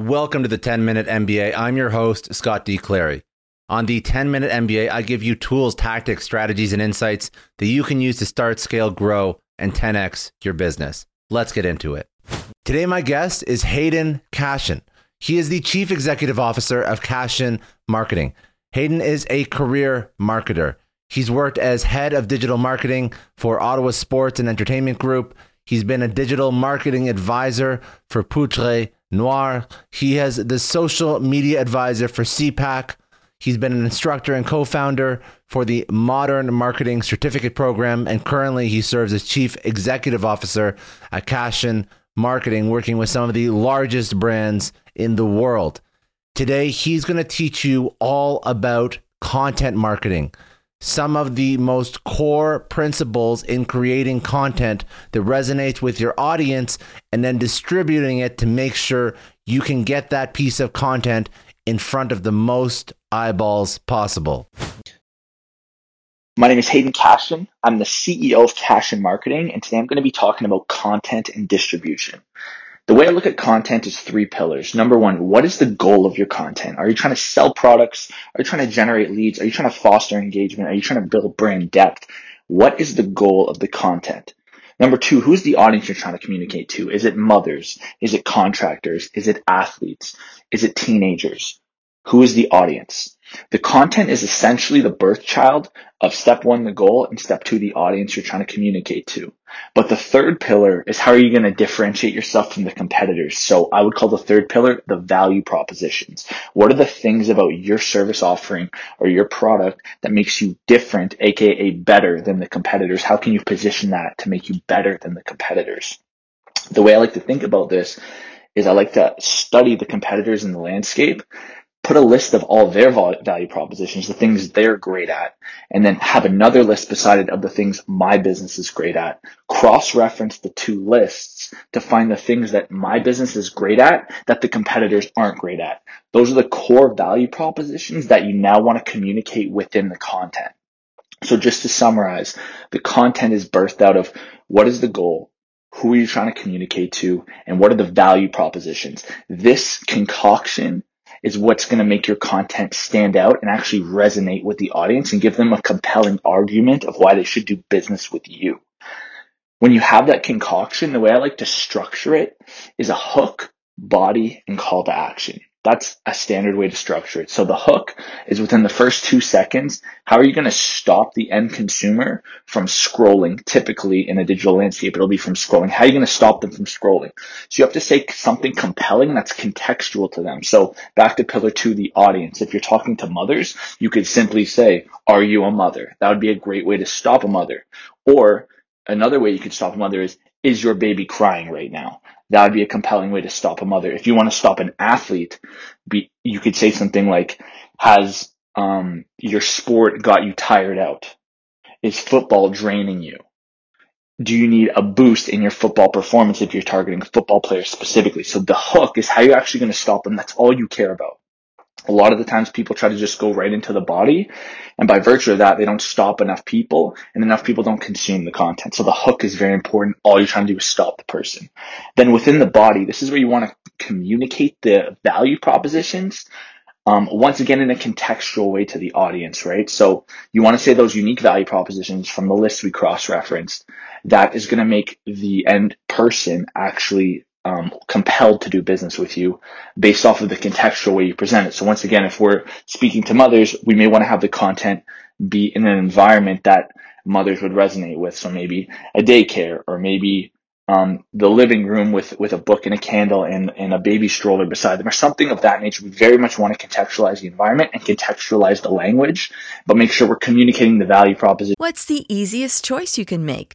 Welcome to the 10 Minute MBA. I'm your host, Scott D. Clary. On the 10 Minute MBA, I give you tools, tactics, strategies, and insights that you can use to start, scale, grow, and 10x your business. Let's get into it. Today, my guest is Hayden Cashion. He is the Chief Executive Officer of Cashion Marketing. Hayden is a career marketer. He's worked as head of digital marketing for Ottawa Sports and Entertainment Group. He's been a digital marketing advisor for Poutre Noir. He has the social media advisor for CPAC. He's been an instructor and co founder for the Modern Marketing Certificate Program, and currently he serves as Chief Executive Officer at Cashion Marketing, working with some of the largest brands in the world. Today, he's going to teach you all about content marketing some of the most core principles in creating content that resonates with your audience and then distributing it to make sure you can get that piece of content in front of the most eyeballs possible. My name is Hayden Cashion. I'm the CEO of Cashion Marketing, and today I'm going to be talking about content and distribution. The way I look at content is three pillars. Number one, what is the goal of your content? Are you trying to sell products? Are you trying to generate leads? Are you trying to foster engagement? Are you trying to build brand depth? What is the goal of the content? Number two, who's the audience you're trying to communicate to? Is it mothers? Is it contractors? Is it athletes? Is it teenagers? Who is the audience? The content is essentially the birth child of step one, the goal, and step two, the audience you're trying to communicate to. But the third pillar is how are you going to differentiate yourself from the competitors? So I would call the third pillar the value propositions. What are the things about your service offering or your product that makes you different, aka better than the competitors? How can you position that to make you better than the competitors? The way I like to think about this is I like to study the competitors in the landscape put a list of all their value propositions, the things they're great at, and then have another list beside it of the things my business is great at. Cross reference the two lists to find the things that my business is great at that the competitors aren't great at. Those are the core value propositions that you now want to communicate within the content. So just to summarize, the content is birthed out of what is the goal? Who are you trying to communicate to? And what are the value propositions? This concoction is what's going to make your content stand out and actually resonate with the audience and give them a compelling argument of why they should do business with you. When you have that concoction, the way I like to structure it is a hook, body, and call to action. That's a standard way to structure it. So the hook is within the first two seconds. How are you going to stop the end consumer from scrolling? Typically in a digital landscape, it'll be from scrolling. How are you going to stop them from scrolling? So you have to say something compelling that's contextual to them. So back to pillar two, the audience. If you're talking to mothers, you could simply say, are you a mother? That would be a great way to stop a mother. Or another way you could stop a mother is, is your baby crying right now? That would be a compelling way to stop a mother. If you want to stop an athlete, be, you could say something like, has um, your sport got you tired out? Is football draining you? Do you need a boost in your football performance if you're targeting football players specifically? So the hook is how you're actually going to stop them. That's all you care about a lot of the times people try to just go right into the body. And by virtue of that, they don't stop enough people and enough people don't consume the content. So the hook is very important. All you're trying to do is stop the person. Then within the body, this is where you want to communicate the value propositions um, once again in a contextual way to the audience, right? So you want to say those unique value propositions from the list we cross-referenced that is going to make the end person actually um, compelled to do business with you based off of the contextual way you present it. So once again, if we're speaking to mothers, we may want to have the content be in an environment that mothers would resonate with. So maybe a daycare or maybe um, the living room with, with a book and a candle and, and a baby stroller beside them or something of that nature. We very much want to contextualize the environment and contextualize the language, but make sure we're communicating the value proposition. What's the easiest choice you can make?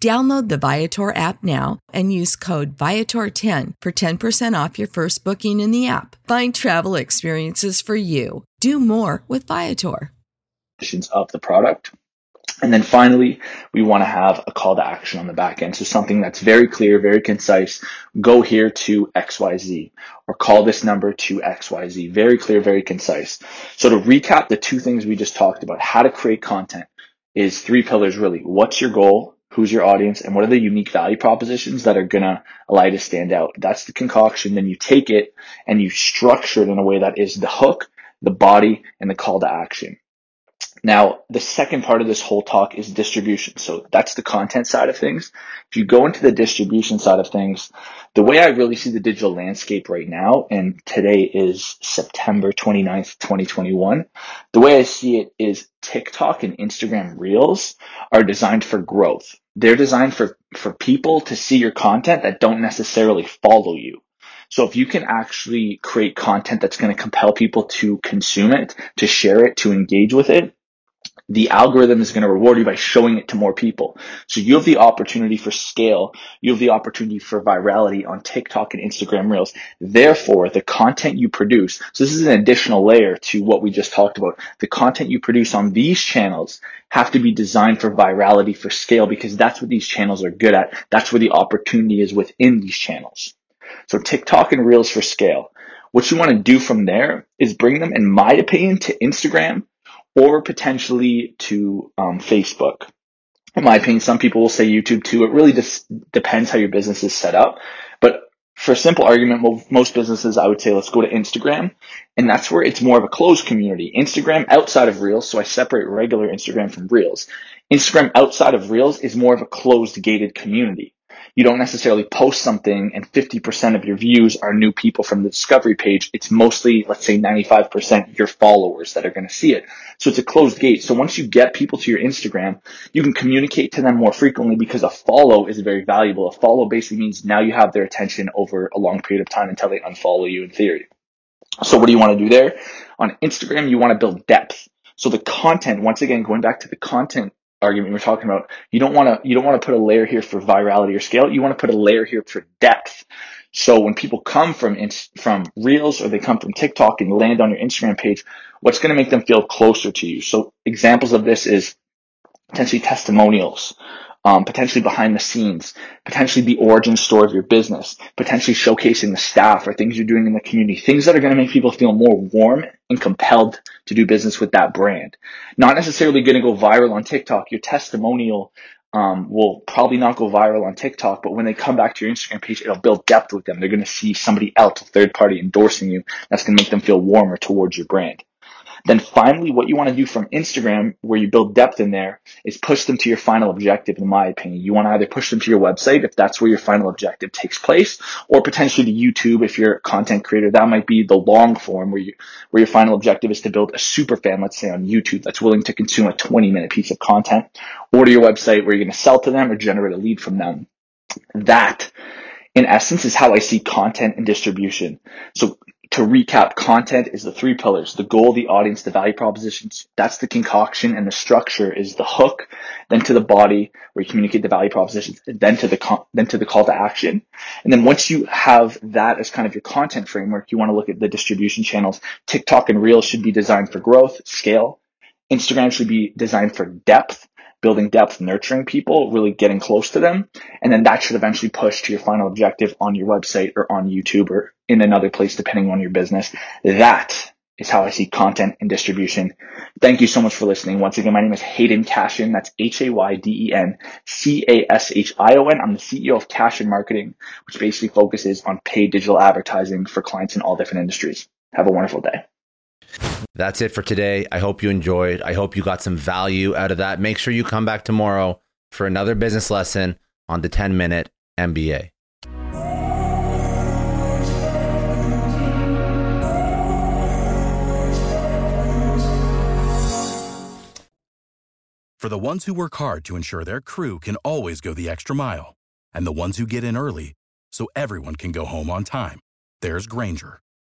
Download the Viator app now and use code Viator10 for 10% off your first booking in the app. Find travel experiences for you. Do more with Viator. Of the product. And then finally, we want to have a call to action on the back end. So something that's very clear, very concise. Go here to XYZ or call this number to XYZ. Very clear, very concise. So to recap the two things we just talked about, how to create content is three pillars really. What's your goal? Who's your audience, and what are the unique value propositions that are going to allow you to stand out. That's the concoction. Then you take it and you structure it in a way that is the hook, the body, and the call to action. Now, the second part of this whole talk is distribution. So that's the content side of things. If you go into the distribution side of things, the way I really see the digital landscape right now, and today is September 29th, 2021, the way I see it is TikTok and Instagram Reels are designed for growth. They're designed for, for people to see your content that don't necessarily follow you. So if you can actually create content that's going to compel people to consume it, to share it, to engage with it, the algorithm is going to reward you by showing it to more people. So you have the opportunity for scale. You have the opportunity for virality on TikTok and Instagram Reels. Therefore, the content you produce, so this is an additional layer to what we just talked about. The content you produce on these channels have to be designed for virality, for scale, because that's what these channels are good at. That's where the opportunity is within these channels. So TikTok and Reels for scale. What you want to do from there is bring them, in my opinion, to Instagram or potentially to um, Facebook. In my opinion, some people will say YouTube too. It really just depends how your business is set up. But for a simple argument, most businesses, I would say, let's go to Instagram. And that's where it's more of a closed community. Instagram outside of Reels. So I separate regular Instagram from Reels. Instagram outside of Reels is more of a closed gated community you don't necessarily post something and 50% of your views are new people from the discovery page. It's mostly, let's say 95% your followers that are going to see it. So it's a closed gate. So once you get people to your Instagram, you can communicate to them more frequently because a follow is very valuable. A follow basically means now you have their attention over a long period of time until they unfollow you in theory. So what do you want to do there? On Instagram, you want to build depth. So the content, once again, going back to the content argument we are talking about, you don't want to you don't want to put a layer here for virality or scale. You want to put a layer here for depth. So when people come from from Reels or they come from TikTok and land on your Instagram page, what's going to make them feel closer to you? So examples of this is potentially testimonials, um, potentially behind the scenes, potentially the origin story of your business, potentially showcasing the staff or things you're doing in the community, things that are going to make people feel more warm and compelled to do business with that brand. Not necessarily going to go viral on TikTok. Your testimonial um, will probably not go viral on TikTok, but when they come back to your Instagram page, it'll build depth with them. They're going to see somebody else, a third party endorsing you. That's going to make them feel warmer towards your brand. Then finally, what you want to do from Instagram, where you build depth in there, is push them to your final objective, in my opinion. You want to either push them to your website, if that's where your final objective takes place, or potentially to YouTube, if you're a content creator. That might be the long form where you, where your final objective is to build a super fan, let's say on YouTube, that's willing to consume a 20 minute piece of content, or to your website where you're going to sell to them or generate a lead from them. That in essence is how I see content and distribution. So to recap, content is the three pillars, the goal, the audience, the value propositions. That's the concoction and the structure is the hook, then to the body where you communicate the value propositions, then to the, con- then to the call to action. And then once you have that as kind of your content framework, you want to look at the distribution channels. TikTok and Reels should be designed for growth, scale. Instagram should be designed for depth building depth, nurturing people, really getting close to them. And then that should eventually push to your final objective on your website or on YouTube or in another place, depending on your business. That is how I see content and distribution. Thank you so much for listening. Once again, my name is Hayden Cashion. That's H-A-Y-D-E-N C-A-S-H-I-O-N. I'm the CEO of Cashion Marketing, which basically focuses on paid digital advertising for clients in all different industries. Have a wonderful day. That's it for today. I hope you enjoyed. I hope you got some value out of that. Make sure you come back tomorrow for another business lesson on the 10 minute MBA. For the ones who work hard to ensure their crew can always go the extra mile, and the ones who get in early so everyone can go home on time, there's Grainger